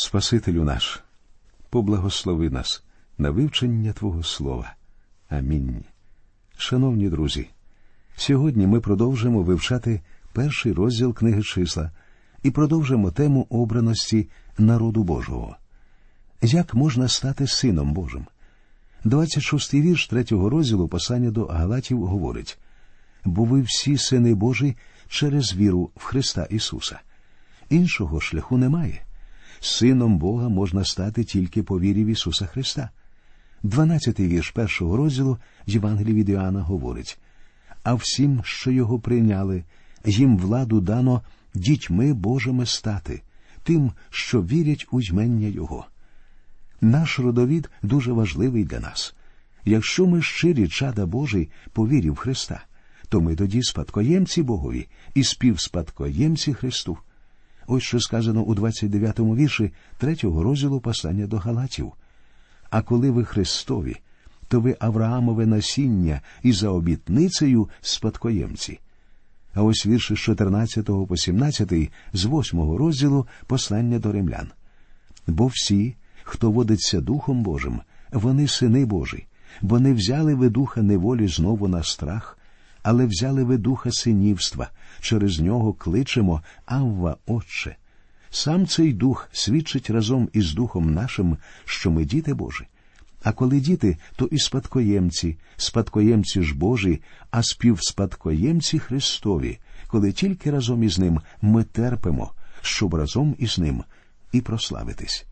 Спасителю наш, поблагослови нас на вивчення Твого Слова. Амінь. Шановні друзі, сьогодні ми продовжимо вивчати перший розділ книги числа і продовжимо тему обраності народу Божого. Як можна стати сином Божим? 26-й вірш третього розділу послання до Галатів говорить бо ви всі сини Божі через віру в Христа Ісуса. Іншого шляху немає. Сином Бога можна стати тільки по вірі в Ісуса Христа. Дванадцятий вірш першого розділу Євангелії від Іоанна говорить а всім, що його прийняли, їм владу дано дітьми Божими стати, тим, що вірять у ймення Його. Наш родовід дуже важливий для нас. Якщо ми щирі чада Божий по вірі в Христа, то ми тоді спадкоємці Богові і співспадкоємці Христу. Ось що сказано у 29-му вірші третього розділу послання до Галатів. А коли ви Христові, то ви Авраамове насіння і за обітницею спадкоємці. А ось вірші з 14 по 17 з 8 розділу послання до римлян. Бо всі, хто водиться Духом Божим, вони сини Божі, бо не взяли ви духа неволі знову на страх, але взяли ви духа синівства, через нього кличемо Авва Отче. Сам цей дух свідчить разом із Духом нашим, що ми діти Божі. А коли діти, то і спадкоємці, спадкоємці ж Божі, а співспадкоємці Христові, коли тільки разом із ним ми терпимо, щоб разом із ним і прославитись.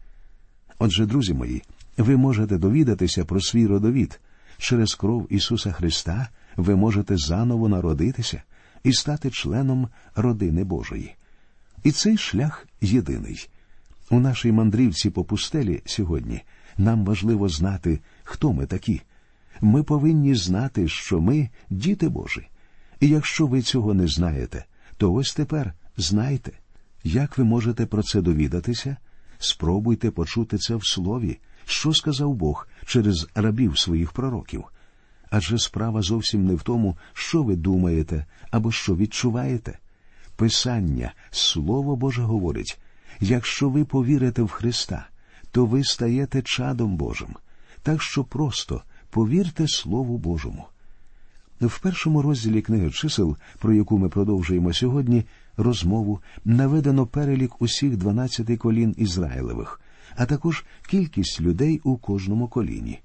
Отже, друзі мої, ви можете довідатися про свій родовід через кров Ісуса Христа, ви можете заново народитися і стати членом родини Божої. І цей шлях єдиний. У нашій мандрівці по пустелі сьогодні нам важливо знати, хто ми такі. Ми повинні знати, що ми діти Божі. І якщо ви цього не знаєте, то ось тепер знайте, як ви можете про це довідатися. Спробуйте почути це в слові, що сказав Бог через рабів своїх пророків. Адже справа зовсім не в тому, що ви думаєте або що відчуваєте. Писання, Слово Боже говорить якщо ви повірите в Христа, то ви стаєте чадом Божим. Так що просто повірте Слову Божому. В першому розділі книги чисел, про яку ми продовжуємо сьогодні, розмову наведено перелік усіх дванадцяти колін Ізраїлевих, а також кількість людей у кожному коліні.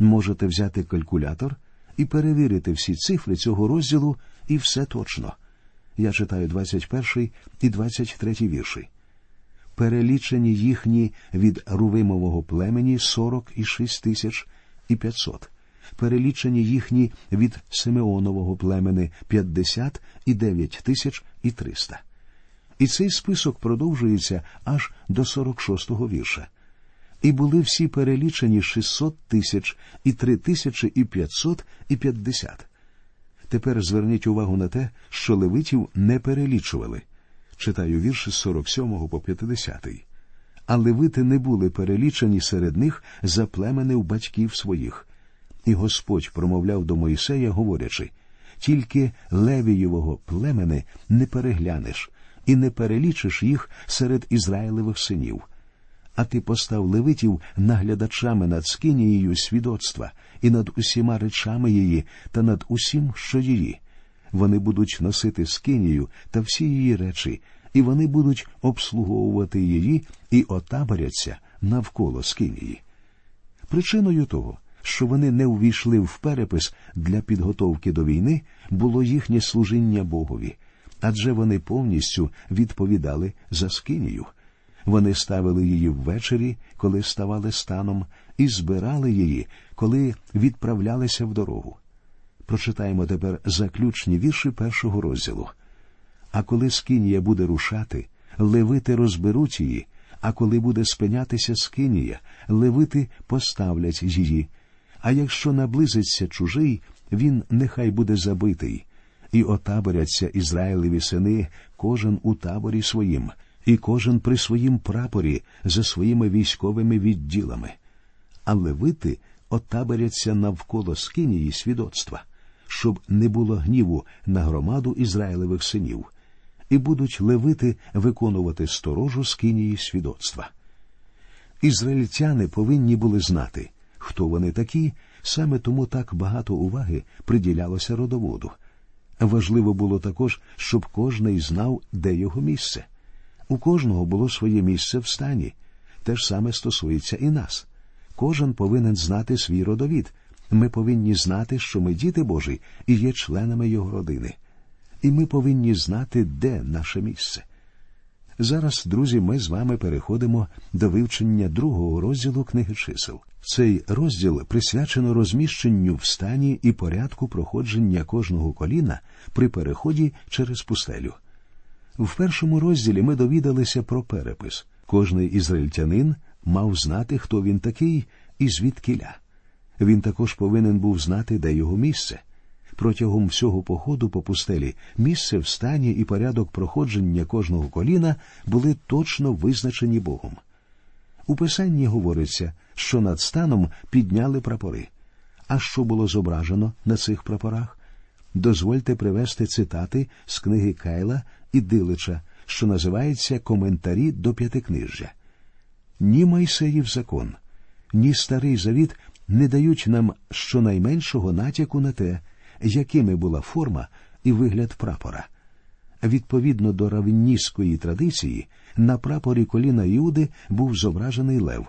Можете взяти калькулятор і перевірити всі цифри цього розділу, і все точно. Я читаю 21 і 23 вірші перелічені їхні від Рувимового племені сорок і шість тисяч і п'ятсот, перелічені їхні від Симеонового племени п'ятдесят і дев'ять тисяч і триста. І цей список продовжується аж до сорок шостого вірша. І були всі перелічені шістсот тисяч і три тисячі і п'ятсот і п'ятдесят. Тепер зверніть увагу на те, що левитів не перелічували читаю вірші з 47 по 50. А левити не були перелічені серед них за племенів батьків своїх. І Господь промовляв до Моїсея, говорячи тільки Левієвого племени не переглянеш і не перелічиш їх серед Ізраїлевих синів. А ти постав левитів наглядачами над скинією свідоцтва і над усіма речами її та над усім, що її. Вони будуть носити скинію та всі її речі, і вони будуть обслуговувати її і отаборяться навколо скинії. Причиною того, що вони не увійшли в перепис для підготовки до війни, було їхнє служіння Богові, адже вони повністю відповідали за скинію. Вони ставили її ввечері, коли ставали станом, і збирали її, коли відправлялися в дорогу. Прочитаємо тепер заключні вірші першого розділу. А коли скинія буде рушати, левити розберуть її, а коли буде спинятися скинія, левити поставлять її. А якщо наблизиться чужий, він нехай буде забитий. І отаборяться Ізраїлеві сини, кожен у таборі своїм, і кожен при своїм прапорі за своїми військовими відділами. А левити отаборяться навколо скинії свідоцтва щоб не було гніву на громаду Ізраїлевих синів, і будуть левити виконувати сторожу скинії свідоцтва. Ізраїльтяни повинні були знати, хто вони такі, саме тому так багато уваги приділялося родоводу. Важливо було також, щоб кожний знав, де його місце. У кожного було своє місце в стані. Те ж саме стосується і нас. Кожен повинен знати свій родовід. Ми повинні знати, що ми діти Божі і є членами його родини. І ми повинні знати, де наше місце. Зараз, друзі, ми з вами переходимо до вивчення другого розділу книги чисел. Цей розділ присвячено розміщенню в стані і порядку проходження кожного коліна при переході через пустелю. В першому розділі ми довідалися про перепис. Кожний ізраїльтянин мав знати, хто він такий і звідкиля. Він також повинен був знати, де його місце. Протягом всього походу по пустелі місце в стані і порядок проходження кожного коліна були точно визначені Богом. У писанні говориться, що над станом підняли прапори. А що було зображено на цих прапорах? Дозвольте привести цитати з книги Кайла і Дилича, що називається Коментарі до п'ятикнижжя. Ні Майсеїв закон, ні старий завіт не дають нам щонайменшого натяку на те, якими була форма і вигляд прапора. Відповідно до равенніської традиції, на прапорі коліна Юди був зображений лев,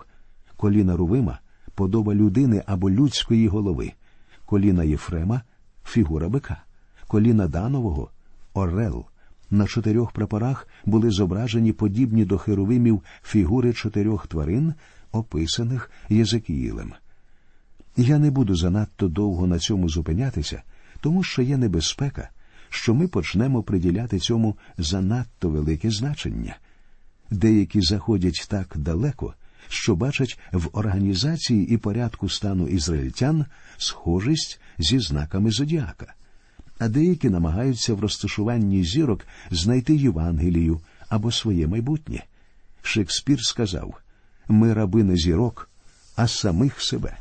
коліна Рувима подоба людини або людської голови, коліна Єфрема фігура бика, коліна Данового орел. На чотирьох прапорах були зображені подібні до херовимів фігури чотирьох тварин, описаних Єзекіїлем. Я не буду занадто довго на цьому зупинятися, тому що є небезпека, що ми почнемо приділяти цьому занадто велике значення. Деякі заходять так далеко, що бачать в організації і порядку стану ізраїльтян схожість зі знаками зодіака, а деякі намагаються в розташуванні зірок знайти Євангелію або своє майбутнє. Шекспір сказав ми раби не зірок, а самих себе.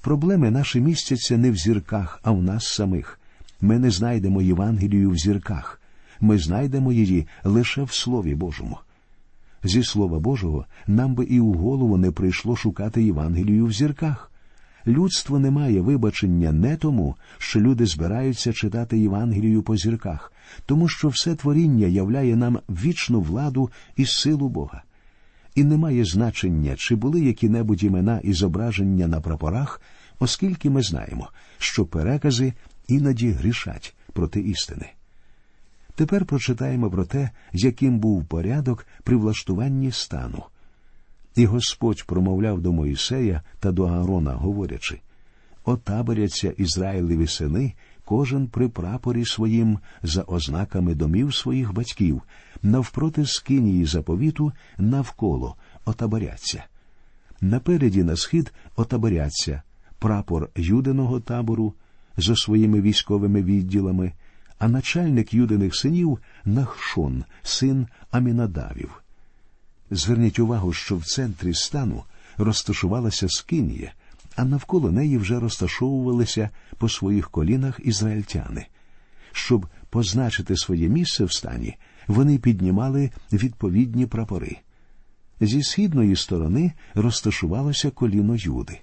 Проблеми наші містяться не в зірках, а в нас самих. Ми не знайдемо Євангелію в зірках, ми знайдемо її лише в Слові Божому. Зі Слова Божого нам би і у голову не прийшло шукати Євангелію в зірках. Людство не має вибачення не тому, що люди збираються читати Євангелію по зірках, тому що все творіння являє нам вічну владу і силу Бога. І не має значення, чи були які-небудь імена і зображення на прапорах, оскільки ми знаємо, що перекази іноді грішать проти істини. Тепер прочитаємо про те, яким був порядок при влаштуванні стану. І Господь промовляв до Моїсея та до Аарона, говорячи Отаборяться Ізраїлеві сини, кожен при прапорі своїм за ознаками домів своїх батьків, навпроти скинії заповіту навколо отаборяться. Напереді на схід отаборяться прапор юдиного табору зо своїми військовими відділами, а начальник юдиних синів Нахшон, син Амінадавів. Зверніть увагу, що в центрі стану розташувалася скинія, а навколо неї вже розташовувалися по своїх колінах ізраїльтяни. Щоб позначити своє місце в стані, вони піднімали відповідні прапори. Зі східної сторони розташувалося коліно Юди.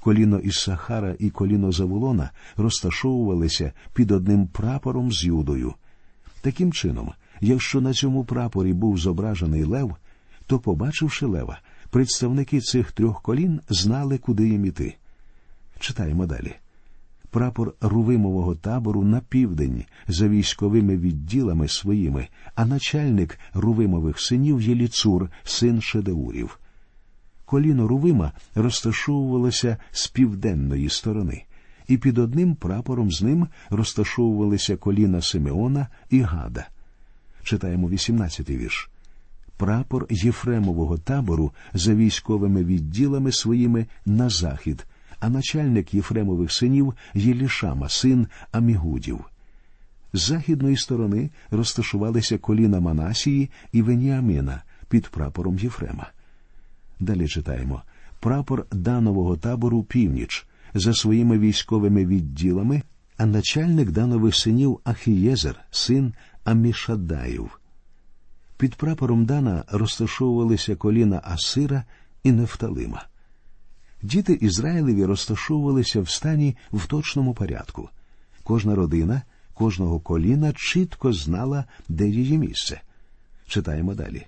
Коліно Іссахара і коліно Заволона розташовувалися під одним прапором з Юдою. Таким чином, якщо на цьому прапорі був зображений лев, то, побачивши лева, представники цих трьох колін знали, куди їм іти. Читаємо далі. Прапор Рувимового табору на південь за військовими відділами своїми, а начальник Рувимових синів Єліцур, син Шедеурів. Коліно Рувима розташовувалося з південної сторони, і під одним прапором з ним розташовувалися коліна Симеона і Гада. Читаємо 18-й вірш прапор Єфремового табору за військовими відділами своїми на захід, а начальник Єфремових синів Єлішама, син Амігудів. З західної сторони розташувалися коліна Манасії і Веніамина під прапором Єфрема. Далі читаємо прапор Данового табору північ за своїми військовими відділами, а начальник Данових синів Ахієзер, син Амішадаїв. Під прапором Дана розташовувалися коліна Асира і Нефталима. Діти Ізраїлеві розташовувалися в стані в точному порядку. Кожна родина, кожного коліна чітко знала, де її місце. Читаємо далі.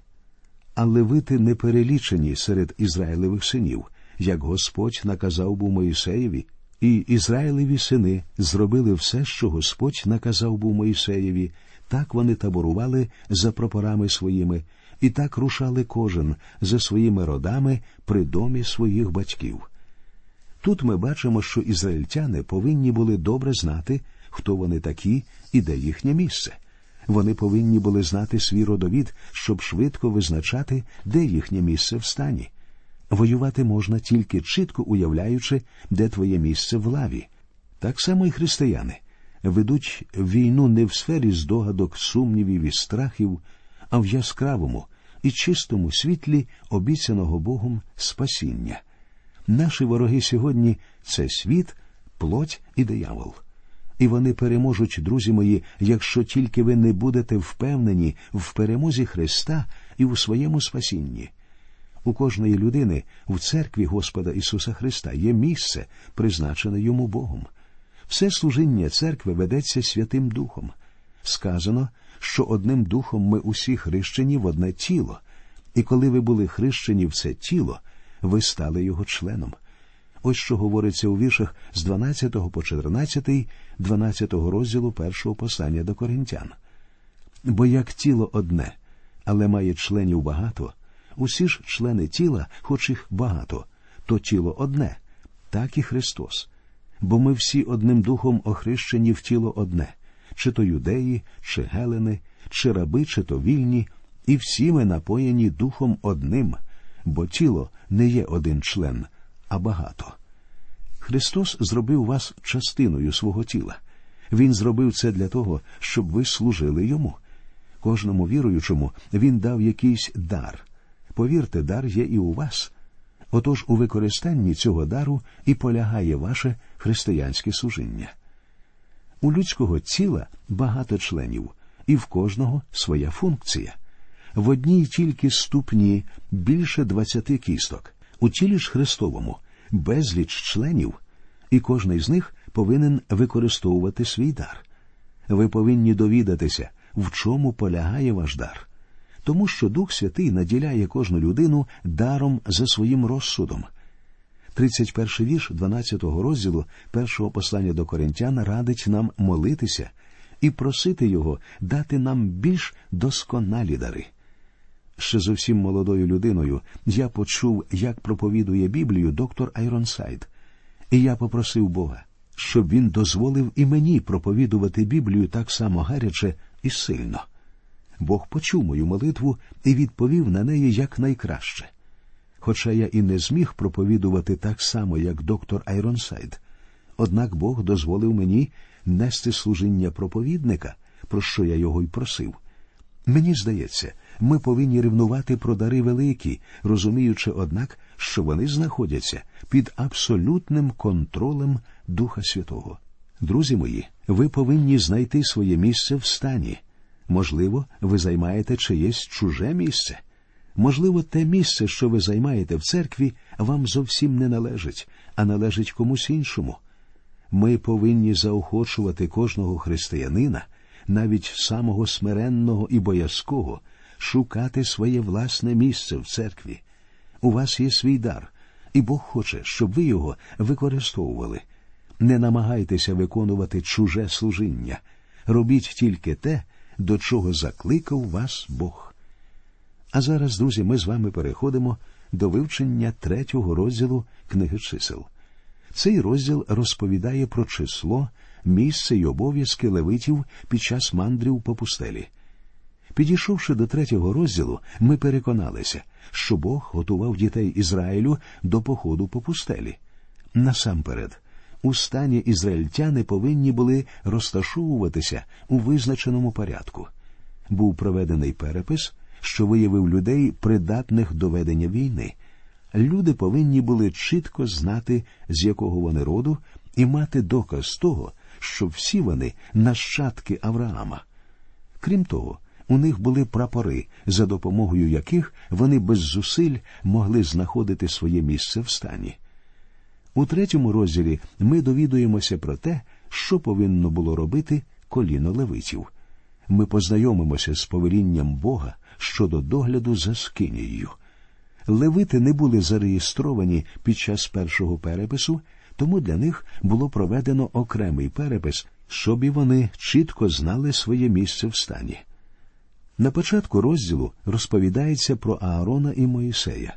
А левити не перелічені серед Ізраїлевих синів, як Господь наказав був Моїсеєві, і Ізраїлеві сини зробили все, що Господь наказав був Моїсеєві, так вони таборували за прапорами своїми, і так рушали кожен за своїми родами при домі своїх батьків. Тут ми бачимо, що ізраїльтяни повинні були добре знати, хто вони такі і де їхнє місце. Вони повинні були знати свій родовід, щоб швидко визначати, де їхнє місце в стані. Воювати можна тільки чітко уявляючи, де твоє місце в лаві. Так само і християни ведуть війну не в сфері здогадок, сумнівів і страхів, а в яскравому і чистому світлі обіцяного Богом спасіння. Наші вороги сьогодні це світ, плоть і диявол. І вони переможуть, друзі мої, якщо тільки ви не будете впевнені в перемозі Христа і у своєму спасінні. У кожної людини в церкві Господа Ісуса Христа є місце, призначене йому Богом. Все служіння церкви ведеться Святим Духом. Сказано, що одним духом ми усі хрещені в одне тіло, і коли ви були хрещені в це тіло, ви стали його членом. Ось що говориться у віршах з 12 по 14, 12 розділу першого послання до коринтян. Бо як тіло одне, але має членів багато, усі ж члени тіла, хоч їх багато, то тіло одне, так і Христос. Бо ми всі одним духом охрещені в тіло одне, чи то юдеї, чи гелени, чи раби, чи то вільні, і всі ми напоєні духом одним, бо тіло не є один член, а багато. Христос зробив вас частиною свого тіла. Він зробив це для того, щоб ви служили йому. Кожному віруючому він дав якийсь дар. Повірте, дар є і у вас. Отож у використанні цього дару і полягає ваше християнське служіння. У людського тіла багато членів, і в кожного своя функція. В одній тільки ступні більше двадцяти кісток, у тілі ж Христовому безліч членів, і кожний з них повинен використовувати свій дар. Ви повинні довідатися, в чому полягає ваш дар, тому що Дух Святий наділяє кожну людину даром за своїм розсудом. 31 вірш 12 розділу першого послання до коринтян радить нам молитися і просити його дати нам більш досконалі дари. Ще зовсім молодою людиною я почув, як проповідує Біблію доктор Айронсайд, і я попросив Бога, щоб він дозволив і мені проповідувати Біблію так само гаряче і сильно. Бог почув мою молитву і відповів на неї якнайкраще. Хоча я і не зміг проповідувати так само, як доктор Айронсайд, однак Бог дозволив мені нести служіння проповідника, про що я його й просив. Мені здається, ми повинні ревнувати про дари великі, розуміючи, однак, що вони знаходяться під абсолютним контролем Духа Святого. Друзі мої, ви повинні знайти своє місце в стані. Можливо, ви займаєте чиєсь чуже місце. Можливо, те місце, що ви займаєте в церкві, вам зовсім не належить, а належить комусь іншому. Ми повинні заохочувати кожного християнина, навіть самого смиренного і боязкого, шукати своє власне місце в церкві. У вас є свій дар, і Бог хоче, щоб ви його використовували. Не намагайтеся виконувати чуже служіння, робіть тільки те, до чого закликав вас Бог. А зараз, друзі, ми з вами переходимо до вивчення третього розділу книги чисел. Цей розділ розповідає про число, місце й обов'язки левитів під час мандрів по пустелі. Підійшовши до третього розділу, ми переконалися, що Бог готував дітей Ізраїлю до походу по пустелі. Насамперед, у стані ізраїльтяни повинні були розташовуватися у визначеному порядку. Був проведений перепис, що виявив людей, придатних до ведення війни. Люди повинні були чітко знати, з якого вони роду, і мати доказ того, що всі вони нащадки Авраама. Крім того, У них були прапори, за допомогою яких вони без зусиль могли знаходити своє місце в стані. У третьому розділі ми довідуємося про те, що повинно було робити коліно левитів. Ми познайомимося з повелінням Бога щодо догляду за скинією. Левити не були зареєстровані під час першого перепису, тому для них було проведено окремий перепис, щоб і вони чітко знали своє місце в стані. На початку розділу розповідається про Аарона і Моїсея.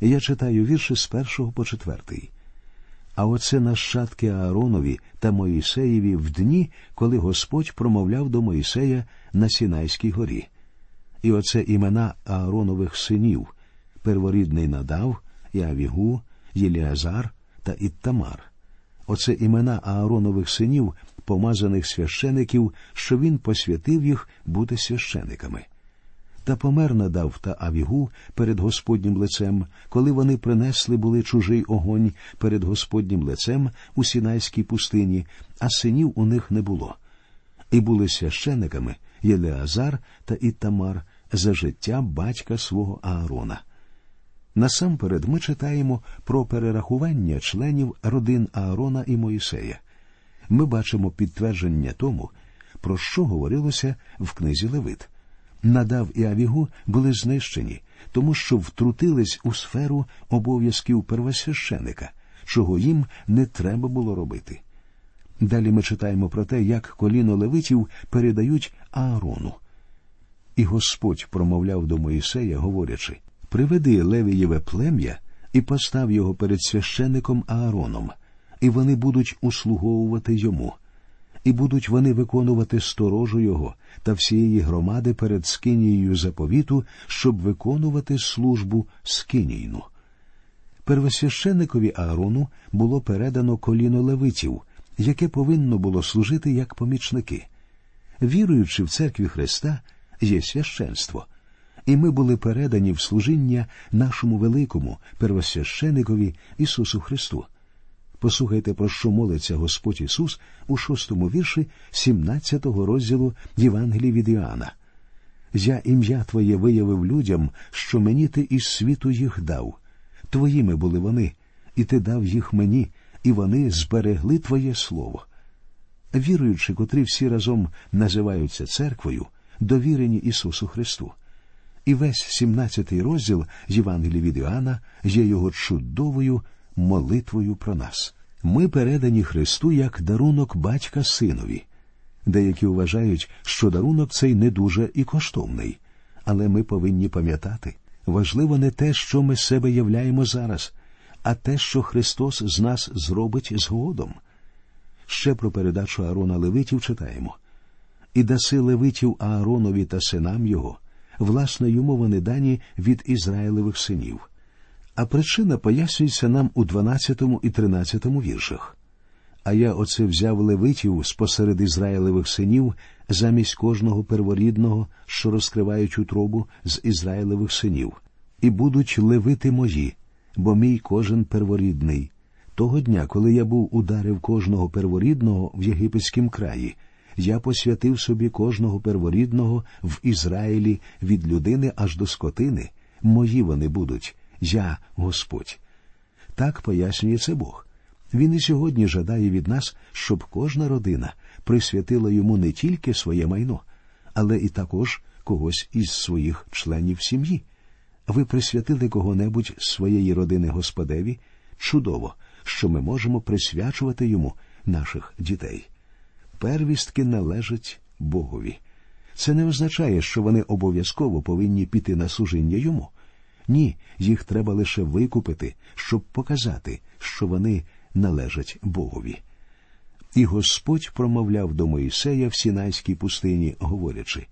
Я читаю вірші з першого по четвертий. А оце нащадки Ааронові та Моїсеєві в дні, коли Господь промовляв до Моїсея на Сінайській горі. І оце імена Ааронових синів перворідний Надав, і Авігу, Єліазар та Іттамар. Оце імена Ааронових синів, помазаних священиків, що він посвятив їх бути священиками. Та помер надав та Авігу перед Господнім лицем, коли вони принесли були чужий огонь перед Господнім лицем у Сінайській пустині, а синів у них не було. І були священиками Єлеазар та Іттамар за життя батька свого Аарона. Насамперед ми читаємо про перерахування членів родин Аарона і Моїсея. Ми бачимо підтвердження тому, про що говорилося в книзі Левит. Надав і Авігу були знищені, тому що втрутились у сферу обов'язків первосвященика, чого їм не треба було робити. Далі ми читаємо про те, як коліно левитів передають Аарону. І Господь промовляв до Моїсея, говорячи Приведи Левієве плем'я і постав його перед священником Аароном, і вони будуть услуговувати йому і будуть вони виконувати сторожу його та всієї громади перед скинією заповіту, щоб виконувати службу скинійну. Первосвященникові Аарону було передано коліно левитів, яке повинно було служити як помічники. Віруючи в церкві Христа, є священство, і ми були передані в служіння нашому великому первосвященикові Ісусу Христу. Послухайте, про що молиться Господь Ісус у шостому вірші 17-го розділу Євангелії від Іоанна. Я ім'я Твоє виявив людям, що мені ти із світу їх дав. Твоїми були вони, і ти дав їх мені, і вони зберегли Твоє Слово. Віруючи, котрі всі разом називаються церквою, довірені Ісусу Христу. І весь 17-й розділ Євангелії від Іоанна є його чудовою молитвою про нас. Ми передані Христу як дарунок батька синові. Деякі вважають, що дарунок цей не дуже і коштовний, але ми повинні пам'ятати важливо не те, що ми себе являємо зараз, а те, що Христос з нас зробить згодом. Ще про передачу Аарона Левитів читаємо і даси Левитів Ааронові та синам його, власне, йому вони дані від Ізраїлевих синів а причина пояснюється нам у 12 і 13 віршах. А я оце взяв левитів спосеред Ізраїлевих синів замість кожного перворідного, що розкривають утробу з Ізраїлевих синів, і будуть левити мої, бо мій кожен перворідний. Того дня, коли я був ударив кожного перворідного в єгипетськім краї, я посвятив собі кожного перворідного в Ізраїлі від людини аж до скотини. Мої вони будуть, я Господь. Так пояснює це Бог. Він і сьогодні жадає від нас, щоб кожна родина присвятила йому не тільки своє майно, але і також когось із своїх членів сім'ї. Ви присвятили кого-небудь своєї родини Господеві? Чудово, що ми можемо присвячувати йому наших дітей. Первістки належать Богові. Це не означає, що вони обов'язково повинні піти на служіння йому. Ні, їх треба лише викупити, щоб показати, що вони належать Богові. І Господь промовляв до Моїсея в Сінайській пустині, говорячи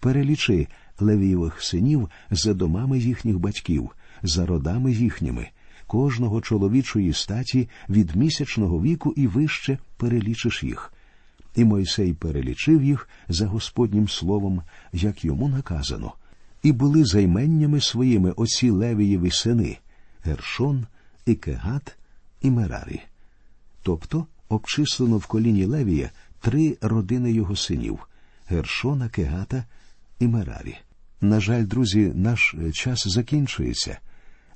перелічи левієвих синів за домами їхніх батьків, за родами їхніми, кожного чоловічої статі від місячного віку і вище перелічиш їх. І Мойсей перелічив їх за Господнім словом, як йому наказано і були займеннями своїми оці Левієві сини Гершон, і Кегат і Мерарі. Тобто обчислено в коліні Левія три родини його синів Гершона, Кегата і Мерарі. На жаль, друзі, наш час закінчується.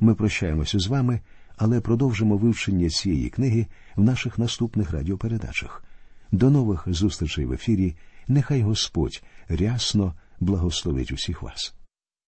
Ми прощаємося з вами, але продовжимо вивчення цієї книги в наших наступних радіопередачах. До нових зустрічей в ефірі. Нехай Господь рясно благословить усіх вас.